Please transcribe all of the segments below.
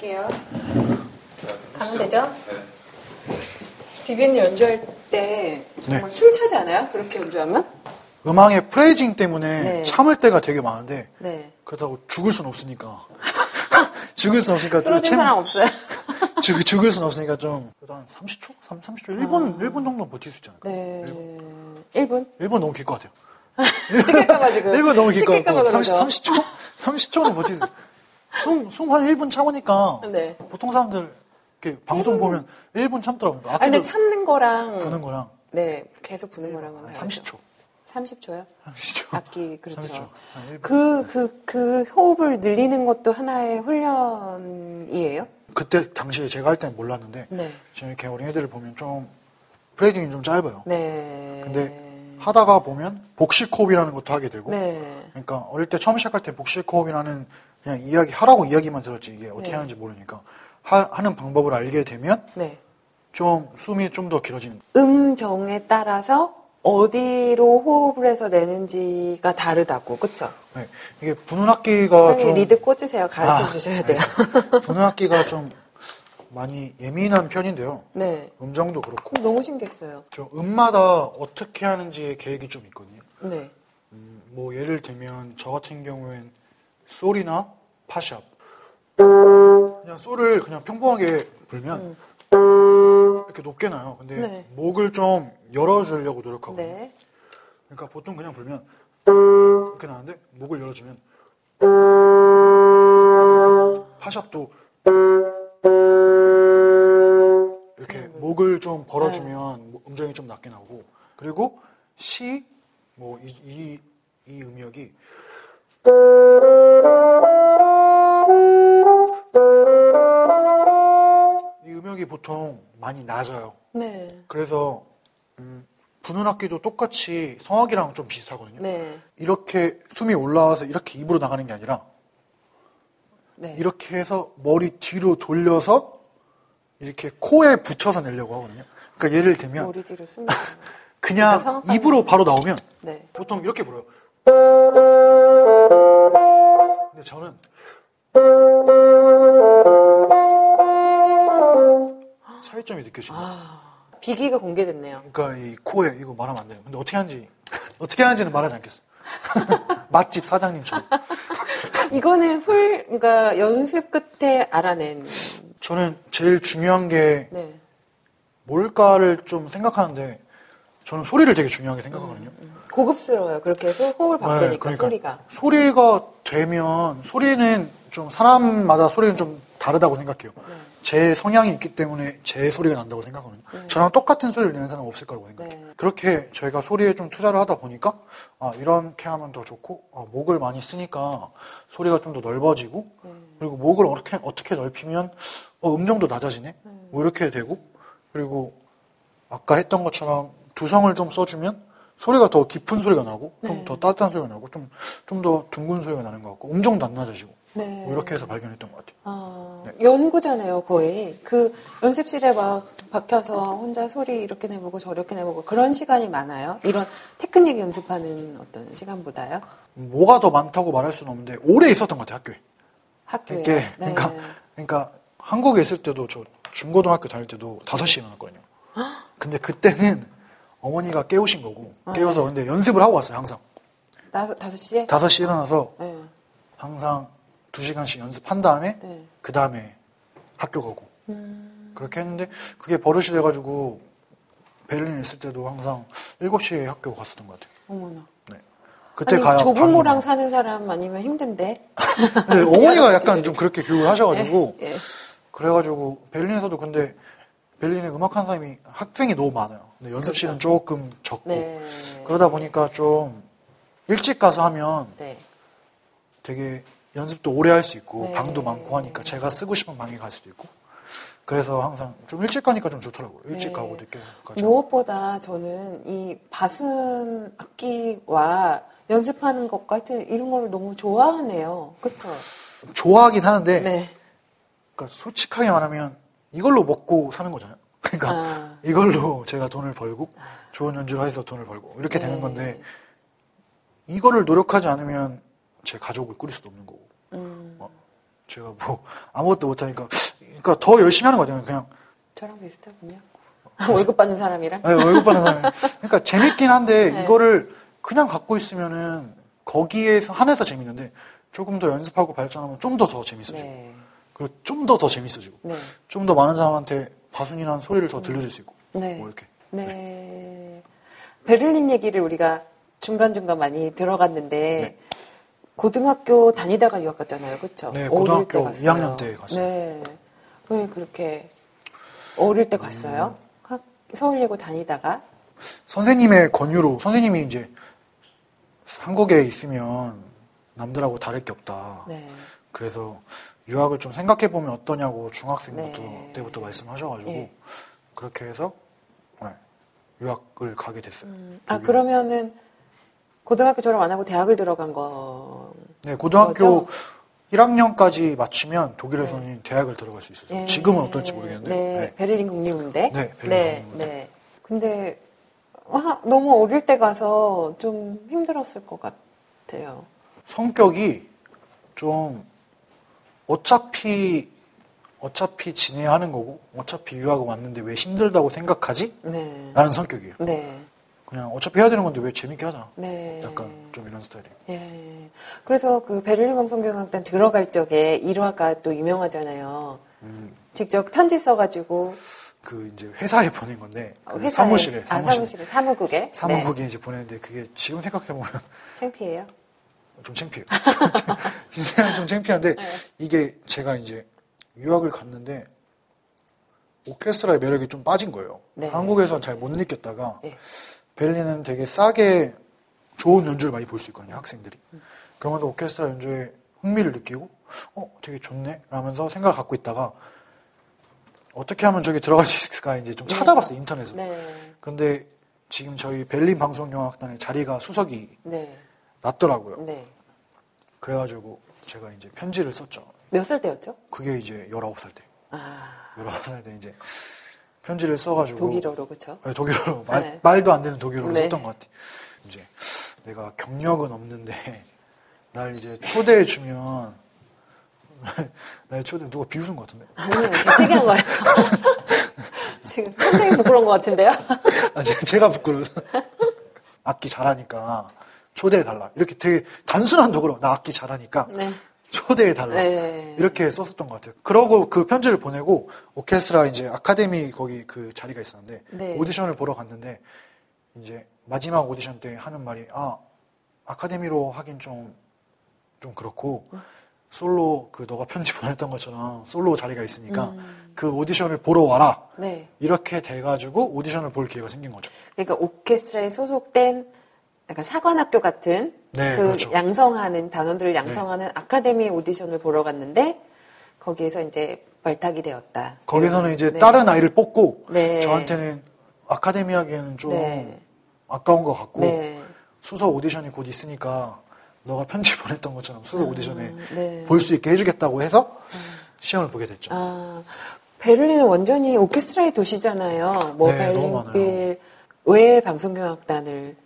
할게요. 가면 되죠? 디비는 연주할 때 정말 춤추지 않아요? 그렇게 연주하면? 음악의 프레이징 때문에 네. 참을 때가 되게 많은데 네. 그렇다고 죽을 순 없으니까 죽을 순 없으니까 좀 챔- 사람 없어요? 죽, 죽을 순 없으니까 좀 그래도 한 30초? 3, 30초? 1분, 1분 정도는 버틸 수 있지 않을까? 아. 네. 1분? 1분 너무 길 것 같아요. 시킬까봐 지금. 1분 너무 길 것 같고 30, 그러죠. 30초? 30초는 버틸 수 숨, 숨한 1분 참으니까 네. 보통 사람들 이렇게 방송 보면 1분 참더라고요. 아, 근데 참는 거랑. 부는 거랑 네, 계속 부는 거랑은 한 다르죠. 30초. 30초요? 30초. 악기, 그렇죠. 30초. 한 1분. 그, 그, 그 호흡을 늘리는 것도 하나의 훈련이에요? 그때 당시에 제가 할 때는 몰랐는데 네. 지금 이렇게 어린 애들을 보면 좀 프레이징이 좀 짧아요. 네. 근데 하다가 보면 복식 호흡이라는 것도 하게 되고 네. 그러니까 어릴 때 처음 시작할 때 복식 호흡이라는 그냥 이야기 하라고 이야기만 들었지 이게 어떻게 네. 하는지 모르니까 하, 하는 방법을 알게 되면 네. 좀 숨이 좀 더 길어지는 음정에 따라서 어디로 호흡을 해서 내는지가 다르다고, 그쵸? 네. 이게 부는 악기가 빨리 좀 리드 꽂으세요. 가르쳐 아, 주셔야 돼요. 부는 악기가 좀 많이 예민한 편인데요. 네. 음정도 그렇고 너무 신기했어요. 저 음마다 어떻게 하는지의 계획이 좀 있거든요. 네. 음, 뭐 예를 들면 저 같은 경우엔 솔이나 파샵 그냥 솔을 그냥 평범하게 불면 이렇게 높게 나요. 근데 네. 목을 좀 열어주려고 노력하거든요. 네. 그러니까 보통 그냥 불면 이렇게 나는데 목을 열어주면 파샵도 이렇게 목을 좀 벌어주면 음정이 좀 낮게 나오고 그리고 시 뭐이이이 음역이 이 음역이 보통 많이 낮아요. 네. 그래서 음, 분음악기도 똑같이 성악이랑 좀 비슷하거든요. 네. 이렇게 숨이 올라와서 이렇게 입으로 나가는 게 아니라 네. 이렇게 해서 머리 뒤로 돌려서 이렇게 코에 붙여서 내려고 하거든요. 그러니까 예를 들면 머리 뒤로 숨. 그냥 입으로 바로 나오면 네. 보통 이렇게 불어요. 근데 저는 차이점이 거예요. 아, 비기가 공개됐네요. 그러니까 이 코에 이거 말하면 안 돼요. 근데 어떻게 하는지 어떻게 하는지는 말하지 않겠어요. 맛집 사장님처럼. 이거는 훌, 그러니까 연습 끝에 알아낸. 저는 제일 중요한 게 네. 뭘까를 좀 생각하는데 저는 소리를 되게 중요하게 생각하거든요. 고급스러워요. 그렇게 해서 호흡을 네, 바꾸니까 소리가. 소리가 되면 소리는 좀 사람마다 소리는 좀 다르다고 생각해요. 네. 제 성향이 있기 때문에 제 소리가 난다고 생각하거든요. 저랑 똑같은 소리를 내는 사람은 없을 거라고 생각해요. 네. 그렇게 저희가 소리에 좀 투자를 하다 보니까 아, 이렇게 하면 더 좋고 아, 목을 많이 쓰니까 소리가 좀 더 넓어지고 네. 그리고 목을 어떻게 어떻게 넓히면 어, 음정도 낮아지네. 뭐 이렇게 되고 그리고 아까 했던 것처럼 두성을 좀 써주면 소리가 더 깊은 소리가 나고 좀 네. 더 따뜻한 소리가 나고 좀 좀 더 둥근 소리가 나는 것 같고 음정도 안 낮아지고 네. 뭐 이렇게 해서 발견했던 것 같아요. 아, 연구잖아요, 거의. 그 연습실에 막 박혀서 혼자 소리 이렇게 내보고 저렇게 내보고 그런 시간이 많아요. 이런 테크닉 연습하는 어떤 시간보다요. 뭐가 더 많다고 말할 수는 없는데 오래 있었던 것 같아요 학교에. 학교에. 이게 네. 그러니까 그러니까 한국에 있을 때도 저 중고등학교 다닐 때도 5시에 일어났거든요. 근데 그때는 어머니가 깨우신 거고 아, 깨워서 근데 연습을 하고 왔어요 항상. 나, 다섯 시에? 5시에 일어나서 네. 항상 2시간씩 연습한 다음에 네. 그 다음에 학교 가고 음, 그렇게 했는데 그게 버릇이 돼가지고 베를린에 있을 때도 항상 7시에 학교 갔었던 것 같아요. 어머나. 네. 그때 아니, 가야 조부모랑 사는 사람 아니면 힘든데. 근데 어머니가 약간 좀 그렇게 교육을 하셔가지고 예, 예. 그래가지고 베를린에서도 근데 베를린에 음악하는 사람이 학생이 너무 많아요. 근데 연습실은 조금 적고 그렇죠. 네. 그러다 보니까 좀 일찍 가서 하면 네. 되게 연습도 오래 할 수 있고 네. 방도 많고 하니까 제가 쓰고 싶은 방에 갈 수도 있고 그래서 항상 좀 일찍 가니까 좀 좋더라고요. 일찍 네. 가고 늦게 가죠. 무엇보다 저는 이 바순 악기와 연습하는 것과 하여튼 이런 걸 너무 좋아하네요. 그쵸? 좋아하긴 하는데 네. 그러니까 솔직하게 말하면 이걸로 먹고 사는 거잖아요. 그러니까 아. 이걸로 제가 돈을 벌고 좋은 연주를 해서 돈을 벌고 이렇게 되는 네. 건데 이거를 노력하지 않으면 제 가족을 꾸릴 수도 없는 거고 음. 어, 제가 뭐 아무것도 못하니까 그러니까 더 열심히 하는 거 같아요. 그냥 저랑 비슷하군요. 월급 받는 사람이랑. 네, 월급 받는 사람. 그러니까 재밌긴 한데 네. 이거를 그냥 갖고 있으면은 거기에서 한해서 재밌는데 조금 더 연습하고 발전하면 좀 더더 재밌어지고 네. 그리고 좀 더더 재밌어지고 네. 좀더 많은 사람한테 바순이라는 소리를 더 들려줄 수 있고 네. 뭐 이렇게 네. 베를린 얘기를 우리가 중간 중간 많이 들어갔는데 네. 고등학교 다니다가 유학 갔잖아요. 그렇죠? 네, 고등학교 때 갔어요. 2학년 때 갔어요. 네. 왜 그렇게 어릴 때 갔어요? 음. 학, 서울예고 다니다가 선생님의 권유로 선생님이 이제 한국에 있으면 남들하고 다를 게 없다. 네. 그래서 유학을 좀 생각해 보면 어떠냐고 중학생부터 네. 때부터 말씀하셔가지고 예. 그렇게 해서 네, 유학을 가게 됐어요. 아 여기는. 그러면은 고등학교 졸업 안 하고 대학을 들어간 거 네, 고등학교 거죠? 1학년까지 마치면 독일에서는 대학을 들어갈 수 있었어요. 예. 지금은 어떨지 모르겠는데. 네, 네. 베를린 국립인데. 네, 베를린 네, 국립인대. 네. 근데 아, 너무 어릴 때 가서 좀 힘들었을 것 같아요. 성격이 좀 어차피 어차피 지내야 하는 거고 어차피 유학을 왔는데 왜 힘들다고 생각하지? 네, 라는 성격이에요. 네, 그냥 어차피 해야 되는 건데 왜 재밌게 하잖아. 네. 약간 좀 이런 스타일이에요. 예. 그래서 그 베를린 방송경학단 들어갈 적에 일화가 또 유명하잖아요. 음, 직접 편지 써가지고 그 이제 회사에 보낸 건데 그 회사에- 사무실에 아, 사무실 사무실에 사무국에 사무국에 이제 보냈는데 그게 지금 생각해 보면 네. 창피해요. 좀 창피해요. 진짜 좀 창피한데 네. 이게 제가 이제 유학을 갔는데 오케스트라의 매력이 좀 빠진 거예요. 네. 한국에선 잘못 느꼈다가 예. 베를린은 되게 싸게 좋은 연주를 많이 볼 수 있거든요, 학생들이. 그러면서 오케스트라 연주에 흥미를 느끼고, 어, 되게 좋네? 라면서 생각을 갖고 있다가, 어떻게 하면 저기 들어갈 수 있을까 이제 좀 찾아봤어요, 인터넷으로. 네, 근데 지금 저희 베를린 방송경학단의 자리가 수석이 네, 났더라고요. 네. 그래가지고 제가 이제 편지를 썼죠. 몇 살 때였죠? 그게 이제 19살 때. 아, 19살 때 이제 편지를 써가지고. 독일어로 그렇죠? 네, 독일어로 말, 네. 말도 안 되는 독일어로 네. 썼던 것 같아. 이제 내가 경력은 없는데 날 이제 초대해 주면 날 초대 누가 비웃은 것 같은데. 아니요, 재채기한 거예요. 지금 굉장히 부끄러운 것 같은데요? 아 제가 부끄러워서 악기 잘하니까 초대해 달라. 이렇게 되게 단순한 독일어. 나 악기 잘하니까 네. 초대해 달라. 네. 이렇게 썼었던 것 같아요. 그러고 그 편지를 보내고 오케스트라 이제 아카데미 거기 그 자리가 있었는데 네. 오디션을 보러 갔는데 이제 마지막 오디션 때 하는 말이 아 아카데미로 하긴 좀 좀 그렇고 솔로 그 너가 편지 보냈던 것처럼 솔로 자리가 있으니까 그 오디션을 보러 와라 네. 이렇게 돼가지고 오디션을 볼 기회가 생긴 거죠. 그러니까 오케스트라에 소속된 약간 사관학교 같은 네, 그 그렇죠. 양성하는 단원들을 양성하는 아카데미 오디션을 보러 갔는데 거기에서 이제 발탁이 되었다. 거기서는 이제 네. 다른 아이를 뽑고 네. 저한테는 아카데미 하기에는 좀 네. 아까운 것 같고 네. 수석 오디션이 곧 있으니까 너가 편지 보냈던 것처럼 수석 오디션에 네. 볼수 있게 해주겠다고 해서 시험을 보게 됐죠. 아, 베를린은 완전히 오케스트라의 도시잖아요. 뭐 네, 너무 베를린 왜 방송경악단을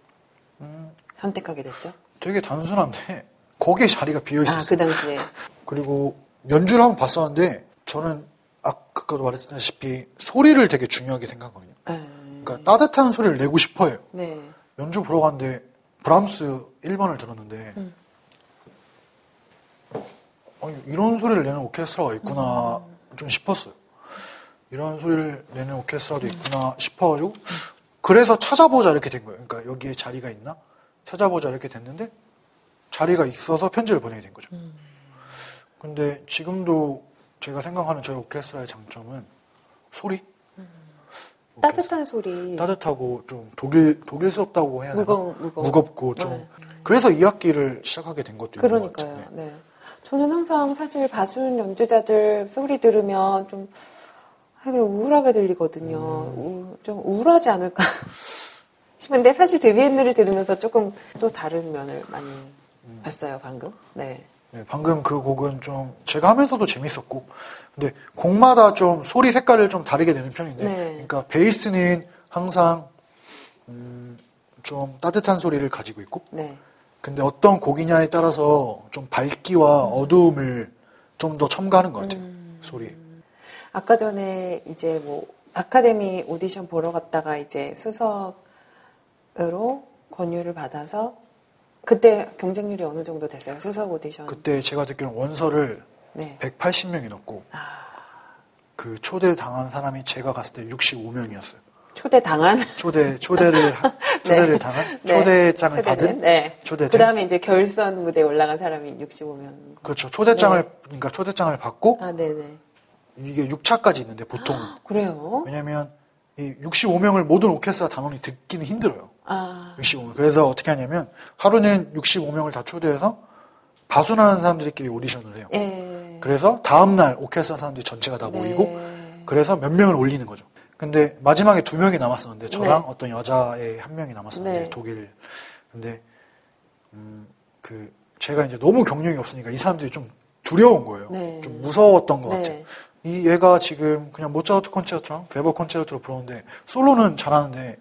음. 선택하게 됐죠? 되게 단순한데 거기에 자리가 비어 아, 있었어요. 그 당시에. 그리고 연주를 한번 봤었는데 저는 아까도 말했다시피 소리를 되게 중요하게 생각하거든요. 아, 그러니까 따뜻한 소리를 내고 싶어요. 네. 연주 보러 갔는데 브람스 1번을 들었는데 음. 아니, 이런 소리를 내는 오케스트라가 있구나 음. 좀 싶었어요. 이런 소리를 내는 오케스트라도 있구나 싶어가지고 그래서 찾아보자 이렇게 된 거예요. 그러니까 여기에 자리가 있나 찾아보자 이렇게 됐는데 자리가 있어서 편지를 보내게 된 거죠. 음. 근데 지금도 제가 생각하는 저희 오케스트라의 장점은 소리. 오케스트라. 따뜻한 소리. 따뜻하고 좀 독일 독일스럽다고 해야 되나? 무거운-. 무겁고 좀 네. 그래서 이 학기를 시작하게 된 것도 있는 것 그러니까요. 같아요. 네. 저는 항상 사실 바순 연주자들 소리 들으면 좀 되게 우울하게 들리거든요. 음. 우- 좀 우울하지 않을까 싶은데 사실 데뷔엔드를 들으면서 조금 또 다른 면을 많이 음. 봤어요, 방금. 네. 네, 방금 그 곡은 좀 제가 하면서도 재밌었고 근데 곡마다 좀 소리 색깔을 좀 다르게 내는 편인데 네. 그러니까 베이스는 항상 음, 좀 따뜻한 소리를 가지고 있고 네. 근데 어떤 곡이냐에 따라서 좀 밝기와 어두움을 좀 더 첨가하는 것 같아요. 소리에. 아까 전에 이제 뭐 아카데미 오디션 보러 갔다가 이제 수석으로 권유를 받아서 그때 경쟁률이 어느 정도 됐어요? 수석 오디션. 그때 제가 듣기로는 원서를 네. 180명이 넣고 그 초대 당한 사람이 제가 갔을 때 65명이었어요. 초대 당한 초대 초대를 하- 초대를 당한 네. 초대장을 초대된? 받은 네. 초대된 그다음에 이제 결선 무대에 올라간 사람이 65명. 그렇죠. 초대장을 네. 그러니까 초대장을 받고 아, 네, 네. 이게 6차까지 있는데 보통 그래요? 왜냐면 이 65명을 모든 오케스트라 단원이 듣기는 힘들어요. 아, 65명. 그래서 어떻게 하냐면 하루는 65명을 다 초대해서 바순하는 사람들끼리 오디션을 해요. 예. 그래서 다음 날 오케스트라 사람들이 전체가 다 모이고 네. 그래서 몇 명을 올리는 거죠. 근데 마지막에 두 명이 남았었는데 저랑 네. 어떤 여자의 한 명이 남았었는데 네. 독일. 근데 음, 그 제가 이제 너무 경력이 없으니까 이 사람들이 좀 두려운 거예요. 네. 좀 무서웠던 것 네. 같아요. 이 얘가 지금 그냥 모차르트 콘체르토랑 베버 콘체르토를 부르는데 솔로는 잘하는데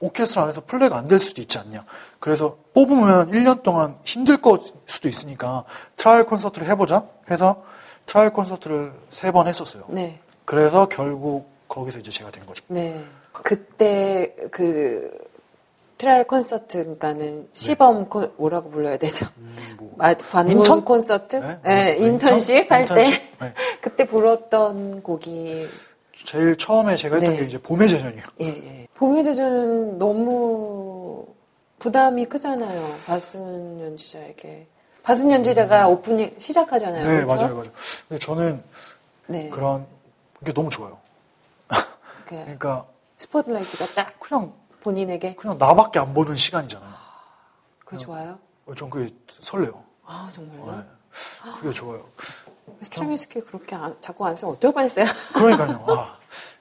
오케스트라 안에서 플레이가 안 될 수도 있지 않냐. 그래서 뽑으면 1년 동안 힘들 것 수도 있으니까 trial 콘서트를 해보자 해서 trial 콘서트를 세 번 했었어요. 네. 그래서 결국 거기서 이제 제가 된 거죠. 네. 그때 그 trial 콘서트 그러니까는 시범 콘 뭐라고 불러야 되죠? 음, 뭐. 마- 관문 인턴? 콘서트? 네? 네, 뭐, 인턴십 인턴? 할때 인턴십? 네. 그때 불렀던 곡이 제일 처음에 제가 했던 네. 게 이제 봄의 제전이에요. 예, 예. 봄의 제주는 너무 부담이 크잖아요. 바순 연주자에게. 바순 연주자가 오프닝 시작하잖아요. 네, 그렇죠? 맞아요, 맞아요. 근데 저는 네. 그런 게 너무 좋아요. 그 그러니까 스포트라이트가 딱 그냥 본인에게 그냥 나밖에 안 보는 시간이잖아요. 그거 좋아요. 어, 전 그게 설레요. 아 정말요? 네. 그게 좋아요. 스트라미스키 그렇게 안- 자꾸 안 쓰면 어떨 뻔했어요. 그러니까요. 아,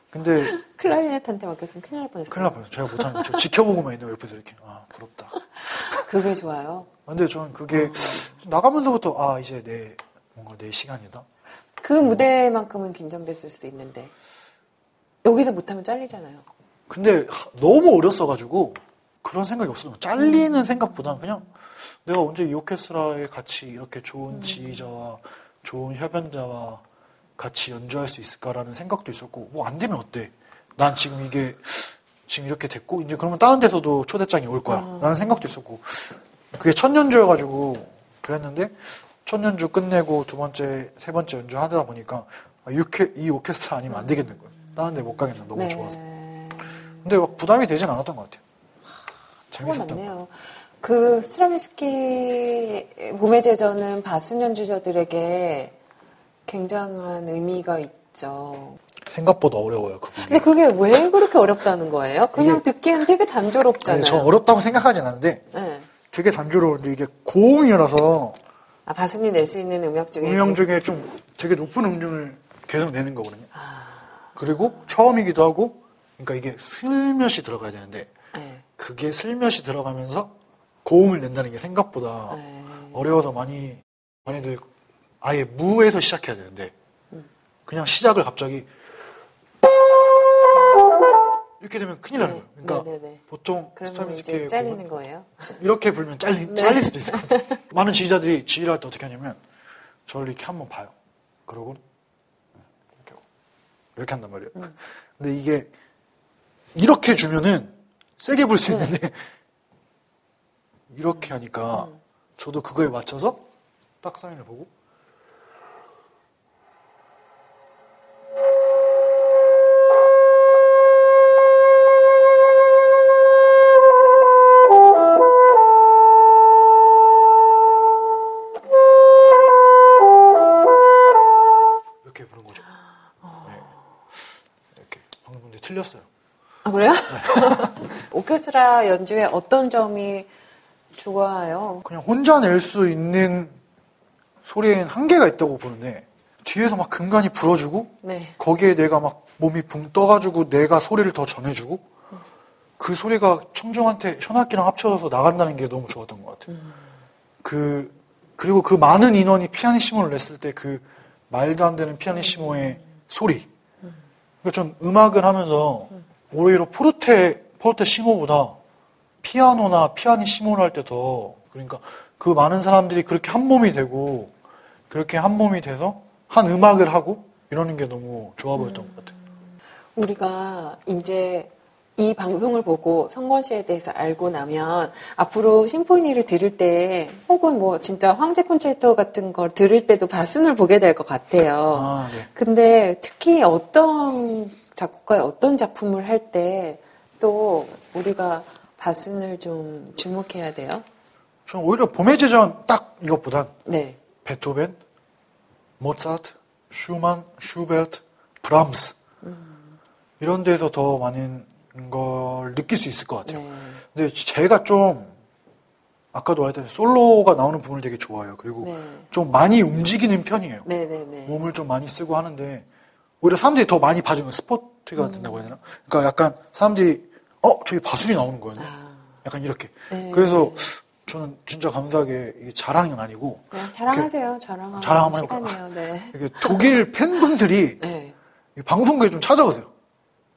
근데 클라리넷한테 맡겼으면 큰일 날 뻔했어요. 큰일 날 뻔했어요. 제가 못하는 거. 저 지켜보고만 있는 거 옆에서 이렇게 아 부럽다. 그게 좋아요. 근데 저는 그게 나가면서부터 아 이제 내 뭔가 내 시간이다. 그 무대만큼은 긴장됐을 수도 있는데 여기서 못하면 잘리잖아요. 근데 하- 너무 어렸어가지고 그런 생각이 없어요. 잘리는 생각보다는 그냥 내가 언제 이 오케스트라에 같이 이렇게 좋은 지휘자와 좋은 협연자와 같이 연주할 수 있을까라는 생각도 있었고 뭐 안 되면 어때? 난 지금 이게 지금 이렇게 됐고 이제 그러면 다른 데서도 초대장이 올 거야라는 생각도 있었고 그게 첫 연주여가지고 그랬는데 첫 연주 끝내고 두 번째 세 번째 연주 하다 보니까 아, 이, 오케, 이 오케스트라 아니면 안 되겠는 거예요. 다른 데 못 가겠나 너무 네. 좋아서. 근데 막 부담이 되진 않았던 것 같아요. 재밌었던 것. 그 스트라미스키 봄의 제전은 바순 연주자들에게 굉장한 의미가 있죠. 생각보다 어려워요, 그 근데. 그게 왜 그렇게 어렵다는 거예요? 그냥 이게- 듣기엔 되게 단조롭잖아요. 아니, 저 어렵다고 생각하진 않는데 네. 되게 단조로운데 이게 고음이라서 아, 바순이 낼 수 있는 음역 중에 음영 중에 좀 되게 높은 음정을 계속 내는 거거든요. 아. 그리고 처음이기도 하고 그러니까 이게 슬며시 들어가야 되는데 네. 그게 슬며시 들어가면서 고음을 낸다는 게 생각보다 네. 어려워서 많이 많이들 아예 무에서 시작해야 되는데 음. 그냥 시작을 갑자기 이렇게 되면 큰일 나는 네. 거예요. 그러니까 네네네. 보통 그러면 이제 잘리는 거예요. 이렇게 불면 잘리, 네. 잘릴 수도 있을 것 같아요. 많은 지휘자들이 지휘를 할 때 어떻게 하냐면 저를 이렇게 한번 봐요. 그러고 이렇게, 이렇게 한단 말이에요. 음. 근데 이게 이렇게 주면은 세게 불수 네. 있는데 이렇게 하니까 음. 저도 그거에 맞춰서 딱 사인을 보고 오케스트라 연주에 어떤 점이 좋아요? 그냥 혼자 낼 수 있는 소리에는 한계가 있다고 보는데 뒤에서 막 근간이 불어주고 네. 거기에 내가 막 몸이 붕 떠가지고 내가 소리를 더 전해주고 그 소리가 청중한테 현악기랑 합쳐져서 나간다는 게 너무 좋았던 것 같아요. 그 그리고 그 많은 인원이 피아니시모를 냈을 때 그 말도 안 되는 피아니시모의 소리. 그러니까 좀 음악을 하면서 오히려 포르테 포르테시모보다 피아노나 피아니시모를 할 때 더 그러니까 그 많은 사람들이 그렇게 한 몸이 되고 그렇게 한 몸이 돼서 한 음악을 하고 이러는 게 너무 좋아 보였던 것 같아요. 우리가 이제 이 방송을 보고 성건 씨에 대해서 알고 나면 앞으로 심포니를 들을 때 혹은 뭐 진짜 황제 콘체르토 같은 걸 들을 때도 바순을 보게 될 것 같아요. 아, 네. 근데 특히 어떤 작곡가의 어떤 작품을 할 때 또 우리가 바순을 좀 주목해야 돼요? 저는 오히려 봄의 제전 딱 이것보단 네. 베토벤, 모차르트, 슈만, 슈베르트, 브람스 이런 데서 더 많은 걸 느낄 수 있을 것 같아요. 네. 근데 제가 좀 아까도 말했던 솔로가 나오는 부분을 되게 좋아해요. 그리고 네. 좀 많이 움직이는 편이에요. 네네네. 몸을 좀 많이 쓰고 하는데 오히려 사람들이 더 많이 봐주는 스포 트가 된다고 해야 되나? 그러니까 약간 사람들이 어 저기 바술이 나오는 거였네. 아, 약간 이렇게. 네. 그래서 저는 진짜 감사하게 이게 자랑은 아니고 그냥 자랑하세요. 자랑하는 자랑 한번 해볼까? 시간이에요. 네. 이게 독일 팬분들이 네. 이 방송국에 좀 찾아오세요.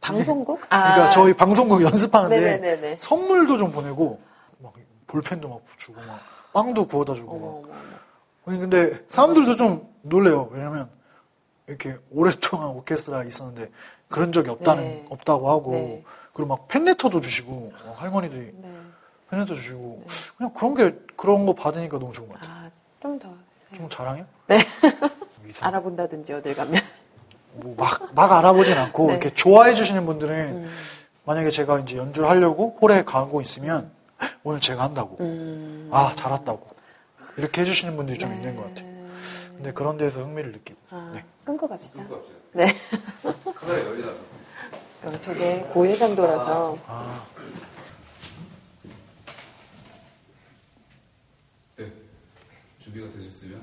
방송국? 그러니까 저희 방송국 연습하는데 아. 네네네네. 선물도 좀 보내고 막 볼펜도 막 주고 막 빵도 구워다 주고 막. 근데 사람들도 좀 놀래요. 왜냐면 이렇게 오랫동안 오케스트라 있었는데 그런 적이 없다는 네. 없다고 하고 네. 그리고 막 팬레터도 주시고 어, 할머니들이 네. 팬레터 주시고 그냥 그런 게 그런 거 받으니까 너무 좋은 것 같아요. 아, 좀 더. 좀 자랑해? 네. 알아본다든지 어딜 가면. 뭐 막, 막 알아보진 않고 네. 이렇게 좋아해 주시는 분들은 음. 만약에 제가 이제 연주를 하려고 홀에 가고 있으면 오늘 제가 한다고 음. 아 잘했다고 이렇게 해주시는 분들이 좀 네. 있는 것 같아요. 근데 그런 데서 흥미를 느끼고 아, 네. 끊고 갑시다. 그거 없어요. 네. 카메라 열리나서. 어, 저게 고해상도라서. 아, 네. 준비가 되셨으면.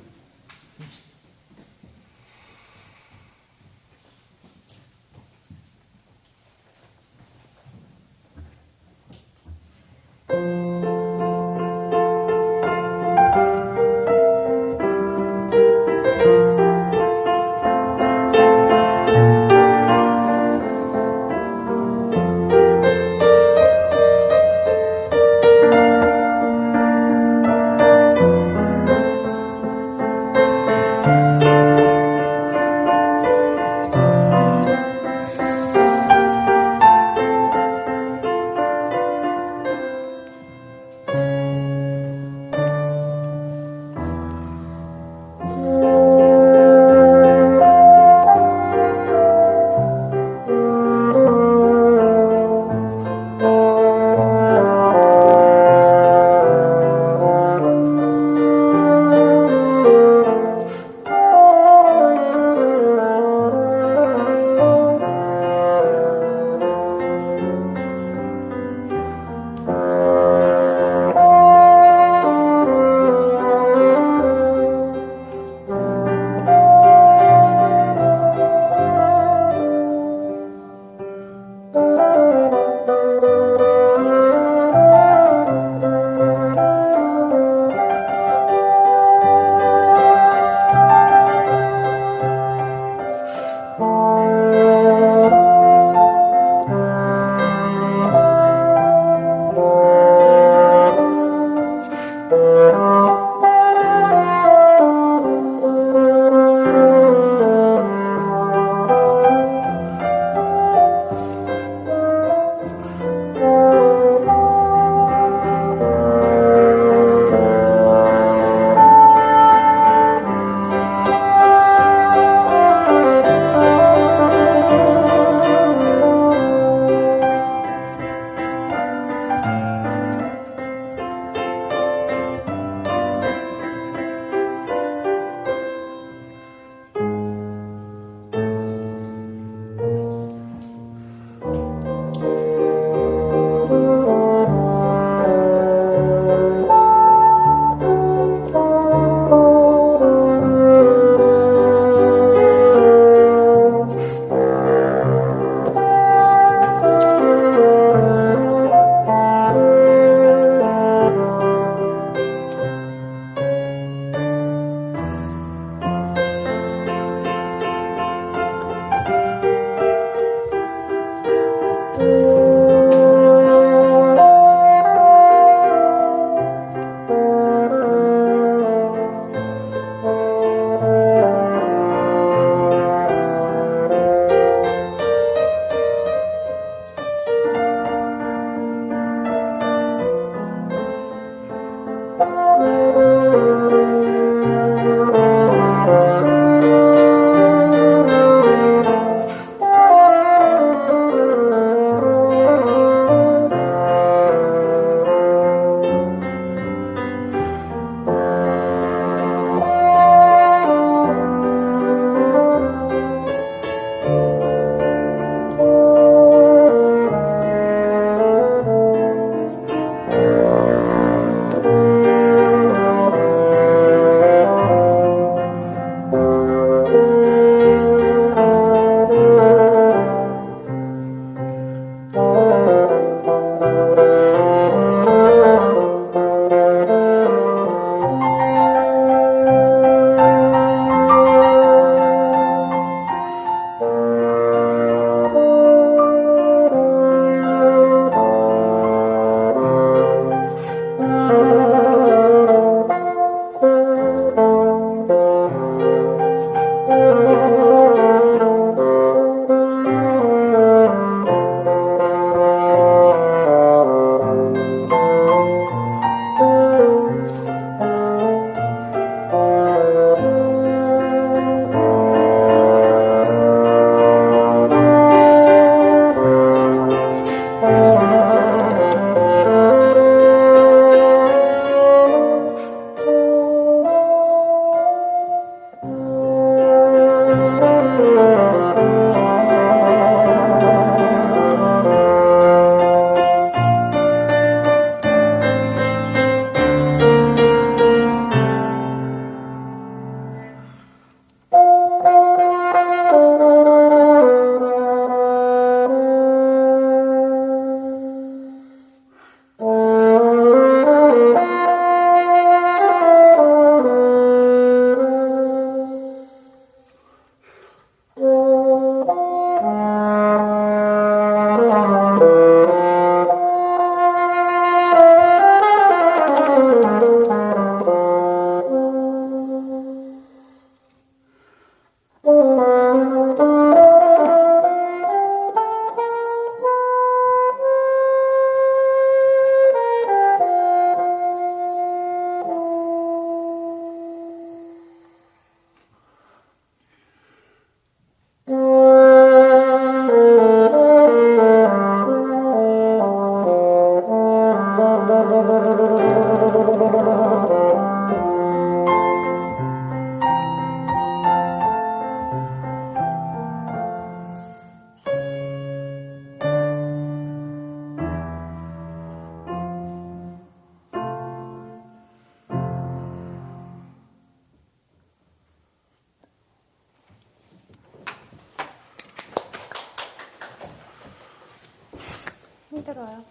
힘들어요.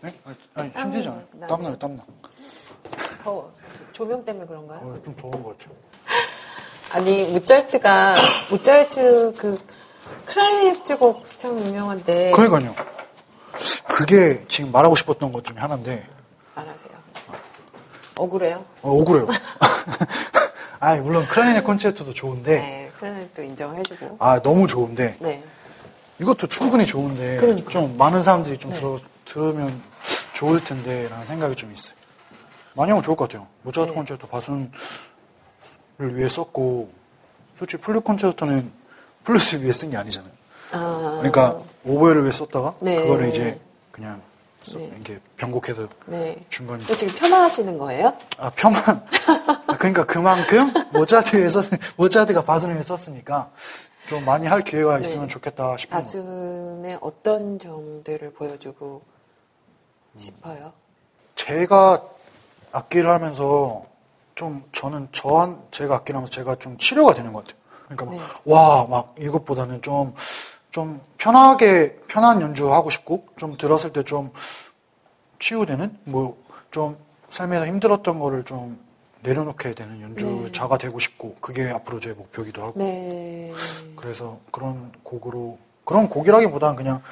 네? 아니, 아니 힘들잖아요. 나- 땀나요, 땀나. 더 조명 때문에 그런가요? 어, 좀 더운 것 같아요. 아니 모차르트가 모차르트 그 클라리넷 협주곡 참 유명한데 그러니까요. 그게 지금 말하고 싶었던 것 중에 하나인데 말하세요. 억울해요? 어, 억울해요. 아 물론 클라리넷 콘체르토도 좋은데 네, 클라리넷도 인정해주고. 아 너무 좋은데 네. 이것도 충분히 좋은데 그러니까요. 좀 많은 사람들이 좀 네. 들어, 들으면 좋을 텐데라는 생각이 좀 있어요. 많이 하면 좋을 것 같아요. 모차르트 네. 콘체르토 바순을 위해 썼고 솔직히 플룻 콘체르토는 플룻을 위해 쓴 게 아니잖아요. 아, 그러니까 오보에를 위해 썼다가 네. 그거를 이제 그냥 써- 네. 이렇게 편곡해서 네. 중간에 또 지금 폄하하시는 거예요? 아 아, 그러니까 그만큼 모차르트 위해 썼 모차르트가 바순을 위해 썼으니까 좀 많이 할 기회가 네. 있으면 좋겠다 싶은 거. 바순의 어떤 점들을 보여주고 싶어요? 제가 악기를 하면서 좀 저는 저한 제가 악기를 하면서 제가 좀 치료가 되는 것 같아요. 그러니까 네. 막와막 이것보다는 좀좀 편하게 편한 연주 하고 싶고 좀 들었을 때 좀 치유되는 뭐 좀 삶에서 힘들었던 거를 좀 내려놓게 되는 연주자가 되고 싶고 그게 앞으로 제 목표기도 하고 네. 그래서 그런 곡으로 그런 곡이라기보다는 그냥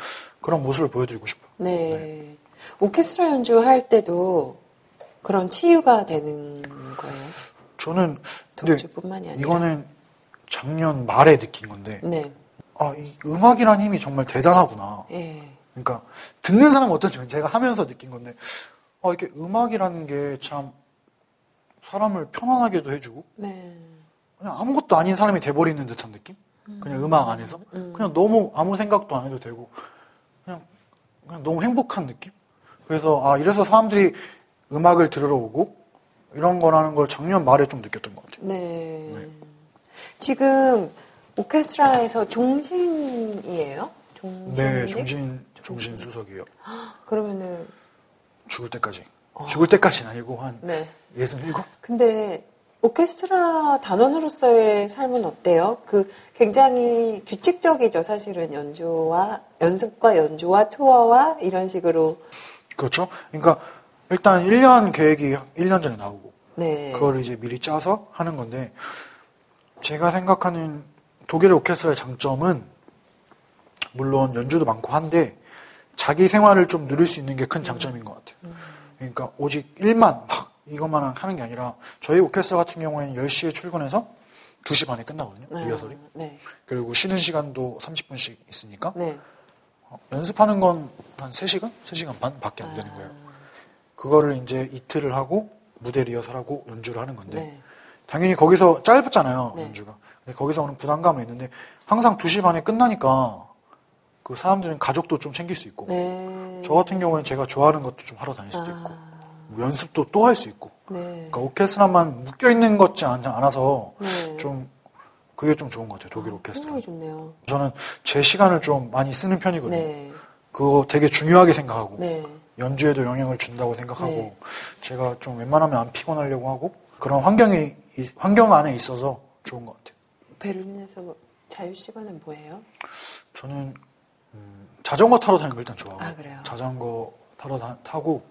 그런 모습을 보여드리고 싶어요. 네. 오케스트라 연주할 때도 그런 치유가 되는 거예요. 저는 독주뿐만이 아니라. 이거는 작년 말에 느낀 건데 네. 아, 이 음악이라는 힘이 정말 대단하구나. 예. 그러니까 듣는 사람은 어떤지 제가 하면서 느낀 건데 아, 이렇게 음악이라는 게참 사람을 편안하게도 해주고 네. 그냥 아무것도 아닌 사람이 돼버리는 듯한 느낌? 그냥 음악 안에서 음. 그냥 너무 아무 생각도 안 해도 되고 그냥 그냥 너무 행복한 느낌? 그래서 아 이래서 사람들이 음악을 들으러 오고 이런 거라는 걸 작년 말에 좀 느꼈던 것 같아요. 네. 네. 지금 오케스트라에서 종신이에요? 종신. 네, 종신 종신 수석이요. 그러면은 죽을 때까지. 어. 죽을 때까지는 아니고 한 네. 예순 일곱? 근데 오케스트라 단원으로서의 삶은 어때요? 그 굉장히 규칙적이죠, 사실은 연주와 연습과 연주와 투어와 이런 식으로. 그렇죠. 그러니까 일단 1년 계획이 1년 전에 나오고 네. 그걸 이제 미리 짜서 하는 건데 제가 생각하는 독일 오케스트라의 장점은 물론 연주도 많고 한데 자기 생활을 좀 누릴 수 있는 게 큰 장점인 것 같아요. 그러니까 오직 일만 막 이것만 하는 게 아니라 저희 오케스트라 같은 경우에는 10시에 출근해서 2시 반에 끝나거든요. 아, 리허설이. 네. 그리고 쉬는 시간도 30분씩 있으니까 네. 어, 연습하는 건 한 3시간? 3시간 반 밖에 안 되는 아. 거예요. 그거를 이제 이틀을 하고 무대 리허설하고 연주를 하는 건데 네. 당연히 거기서 짧았잖아요 네. 연주가. 근데 거기서 오는 부담감은 있는데 항상 2시 반에 끝나니까 그 사람들은 가족도 좀 챙길 수 있고 네. 저 같은 경우에는 제가 좋아하는 것도 좀 하러 다닐 수도 아. 있고 뭐 연습도 또 할 수 있고 네. 그러니까 오케스트라만 묶여 있는 것 같지 않- 않아서 네. 좀 그게 좀 좋은 것 같아요 독일 오케스트라. 생각이 좋네요. 저는 제 시간을 좀 많이 쓰는 편이거든요. 네. 그거 되게 중요하게 생각하고 네. 연주에도 영향을 준다고 생각하고 네. 제가 좀 웬만하면 안 피곤하려고 하고 그런 환경이 이- 환경 안에 있어서 좋은 것 같아요. 베를린에서 뭐 자유 시간은 뭐예요? 저는 음, 자전거 타러 다니는 걸 일단 좋아하고 아, 그래요? 자전거 타러 다, 타고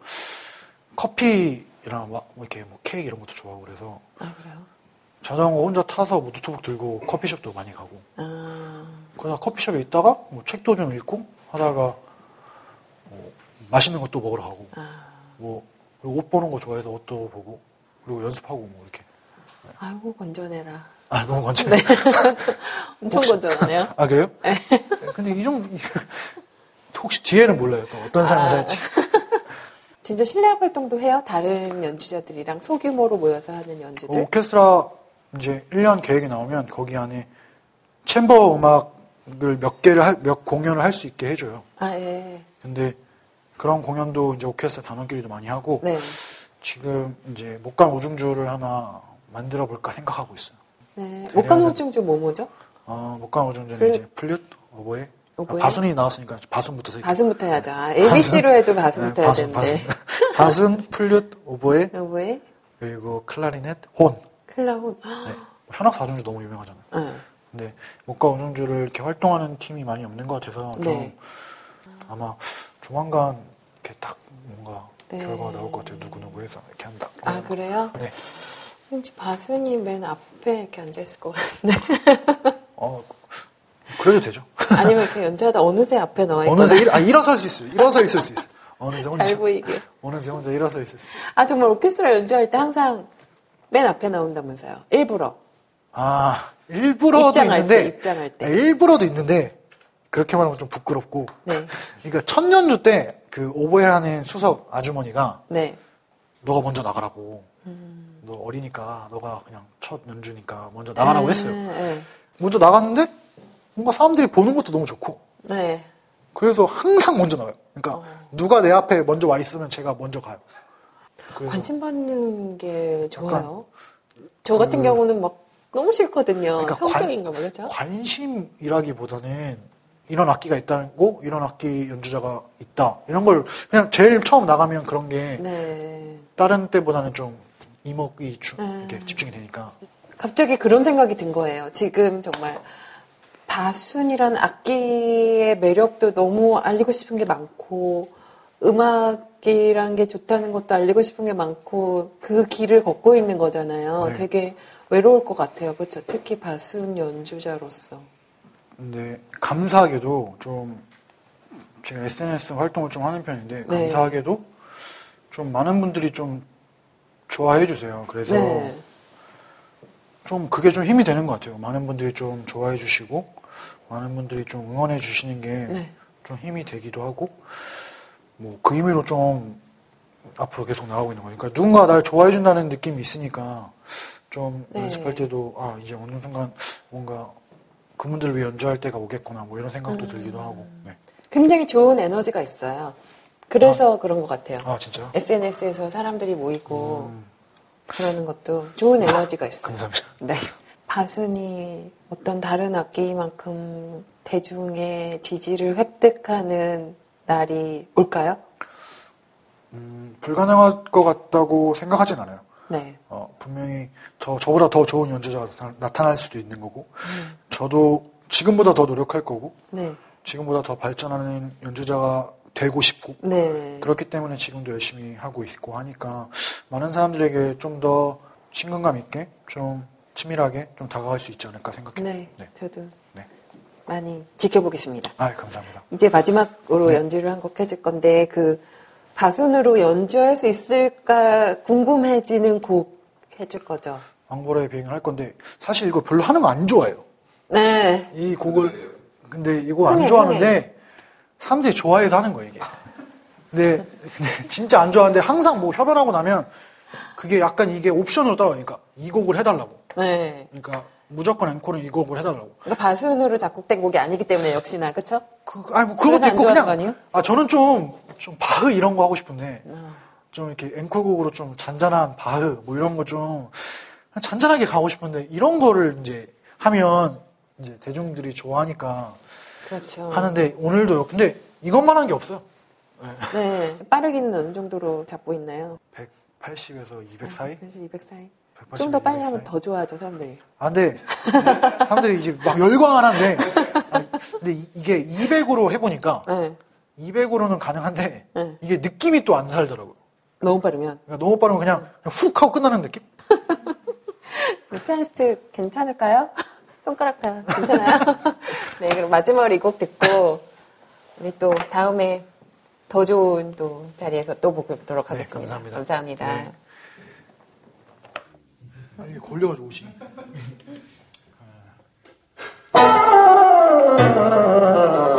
커피랑 막 이렇게 뭐 케이크 이런 것도 좋아하고 그래서 아 그래요? 자전거 혼자 타서 뭐 노트북 들고 커피숍도 많이 가고 아 그러다 커피숍에 있다가 뭐 책도 좀 읽고 하다가 뭐 맛있는 것도 먹으러 가고 아. 뭐 그리고 옷 보는 거 좋아해서 옷도 보고 그리고 연습하고 뭐 이렇게 아이고 건전해라. 아 너무 건전해 엄청 혹시- 건전하네요. 아 그래요? 근데 이 정도 이- 혹시 뒤에는 몰라요 또 어떤 삶을 아. 살지 진짜 실내악 활동도 해요? 다른 연주자들이랑 소규모로 모여서 하는 연주들? 오케스트라 이제 1년 계획이 나오면 거기 안에 chamber 음악을 몇 개를 할- 몇 공연을 할 수 있게 해줘요 아 예. 근데 그런 공연도 이제 오케스트라 단원끼리도 많이 하고 네. 지금 이제 목관 오중주를 하나 만들어 볼까 생각하고 있어요. 네. 목관 오중주 뭐 뭐죠? 어, 오중주는 플룻. 이제 플룻, 오보에, 오보에? 아, 바순이 나왔으니까 바순부터 세 바순부터 해야죠. 아, ABC로 해도 바순부터 해야 바순, 되는데. 바순. 바순, 플룻, 오보에, 오보에 그리고 클라리넷, 혼. 클라운. 네. 현악 사중주 너무 유명하잖아요. 네. 근데 목간 오중주를 이렇게 활동하는 팀이 많이 없는 것 같아서 좀 네. 아마 조만간 이렇게 딱 뭔가 네. 결과가 나올 것 같아요. 누구 누구 해서 이렇게 한다. 아 그래요? 네. 왠지 바순이 맨 앞에 이렇게 앉아 있을 것 같은데. 어, 그래도 되죠. 아니면 이렇게 연주하다 어느새 앞에 나와 있거나 어느새 일, 아, 일어설 수 있어요. 일어서 있을 수 있어요. 어느새 혼자. 잘 보이게. 어느새 혼자 일어서 있을 수 있어요. 아 정말 오케스트라 연주할 때 항상 맨 앞에 나온다면서요. 일부러. 아, 일부러도 입장할 있는데. 때, 입장할 때. 아, 일부러도 있는데, 그렇게 말하면 좀 부끄럽고. 네. 그러니까 첫 연주 때 그 오보에 하는 수석 아주머니가 네. 너가 먼저 나가라고. 음. 너 어리니까 너가 그냥 첫 연주니까 먼저 나가라고 네, 했어요. 네. 먼저 나갔는데 뭔가 사람들이 보는 것도 너무 좋고. 네. 그래서 항상 먼저 나가요. 그러니까 어. 누가 내 앞에 먼저 와 있으면 제가 먼저 가요. 관심 받는 게 좋아요. 저 같은 경우는 막 너무 싫거든요. 그 그러니까 관- 성격인가 봐, 그죠? 관심이라기보다는 이런 악기가 있다고 이런 악기 연주자가 있다 이런 걸 그냥 제일 처음 나가면 그런 게 네. 다른 때보다는 좀 이목이 주, 음. 이렇게 집중이 되니까 갑자기 그런 생각이 든 거예요. 지금 정말 바순이란 악기의 매력도 너무 알리고 싶은 게 많고 음악이란 게 좋다는 것도 알리고 싶은 게 많고 그 길을 걷고 있는 거잖아요. 네. 되게 외로울 것 같아요. 그렇죠? 특히 바순 연주자로서. 근데 감사하게도 좀 제가 SNS 활동을 좀 하는 편인데 네. 감사하게도 좀 많은 분들이 좀 좋아해 주세요. 그래서 네. 좀 그게 좀 힘이 되는 것 같아요. 많은 분들이 좀 좋아해 주시고 많은 분들이 좀 응원해 주시는 게좀 네. 힘이 되기도 하고 뭐 그 의미로 좀 앞으로 계속 나가고 있는 거니까 누군가 날 좋아해 준다는 느낌이 있으니까 좀 네. 연습할 때도 아 이제 어느 순간 뭔가 그분들을 위해 연주할 때가 오겠구나 뭐 이런 생각도 음. 들기도 하고 네. 굉장히 좋은 에너지가 있어요. 그래서 그런 것 같아요. 아 진짜요? SNS에서 사람들이 모이고 음, 그러는 것도 좋은 에너지가 있어요. 감사합니다. 네. 바순이 어떤 다른 악기만큼 대중의 지지를 획득하는 날이 올까요? 음, 불가능할 것 같다고 생각하진 않아요. 네. 어, 분명히 더 저보다 더 좋은 연주자가 나타- 나타날 수도 있는 거고 음. 저도 지금보다 더 노력할 거고 네. 지금보다 더 발전하는 연주자가 되고 싶고 네. 그렇기 때문에 지금도 열심히 하고 있고 하니까 많은 사람들에게 좀 더 친근감 있게 좀 치밀하게 좀 다가갈 수 있지 않을까 생각해요. 네. 네. 저도 네. 많이 지켜보겠습니다. 아, 감사합니다. 이제 마지막으로 네. 연주를 한 곡 해줄 건데 그 바순으로 연주할 수 있을까 궁금해지는 곡 해줄 거죠. 왕보라의 비행을 할 건데 사실 이거 별로 하는 거 안 좋아해요. 네. 이 곡을 근데 이거 안 흥해, 좋아하는데 사람들이 좋아해서 하는 거예요 이게. 근데, 근데 진짜 안 좋아하는데 항상 뭐 협연하고 나면 그게 약간 이게 옵션으로 따라오니까 이 곡을 해달라고. 네. 그러니까 무조건 앵콜은 이 곡을 해달라고. 그러니까 바순으로 작곡된 곡이 아니기 때문에 역시나 그쵸? 그, 아니 뭐 그런 그래서 것도 안 있고 그냥? 아 저는 좀 좀 바흐 이런 거 하고 싶은데 아. 좀 이렇게 앵콜곡으로 좀 잔잔한 바흐 뭐 이런 거 좀 잔잔하게 가고 싶은데 이런 거를 이제 하면 이제 대중들이 좋아하니까 그렇죠. 하는데 오늘도요. 근데 이것만 한 게 없어요. 네. 빠르기는 어느 정도로 잡고 있나요? 180에서 200 사이? 그래서 200 사이. 180에서 좀더 빨리 200 하면? 더 좋아하죠, 사람들이. 아, 근데 사람들이 이제 막 열광을 하는데 근데 이- 이게 200으로 해보니까 네. 200으로는 가능한데 네. 이게 느낌이 또 안 살더라고요. 너무 빠르면. 그러니까 너무 빠르면 그냥, 그냥 훅 하고 끝나는 느낌? 그 피아니스트 괜찮을까요? 손가락 다 괜찮아요? 네, 그럼 마지막으로 이 곡 듣고 우리 또 다음에 더 좋은 또 자리에서 또 보도록 네, 하겠습니다. 감사합니다. 감사합니다. 네. 아, 이게 걸려가지고 옷이. 수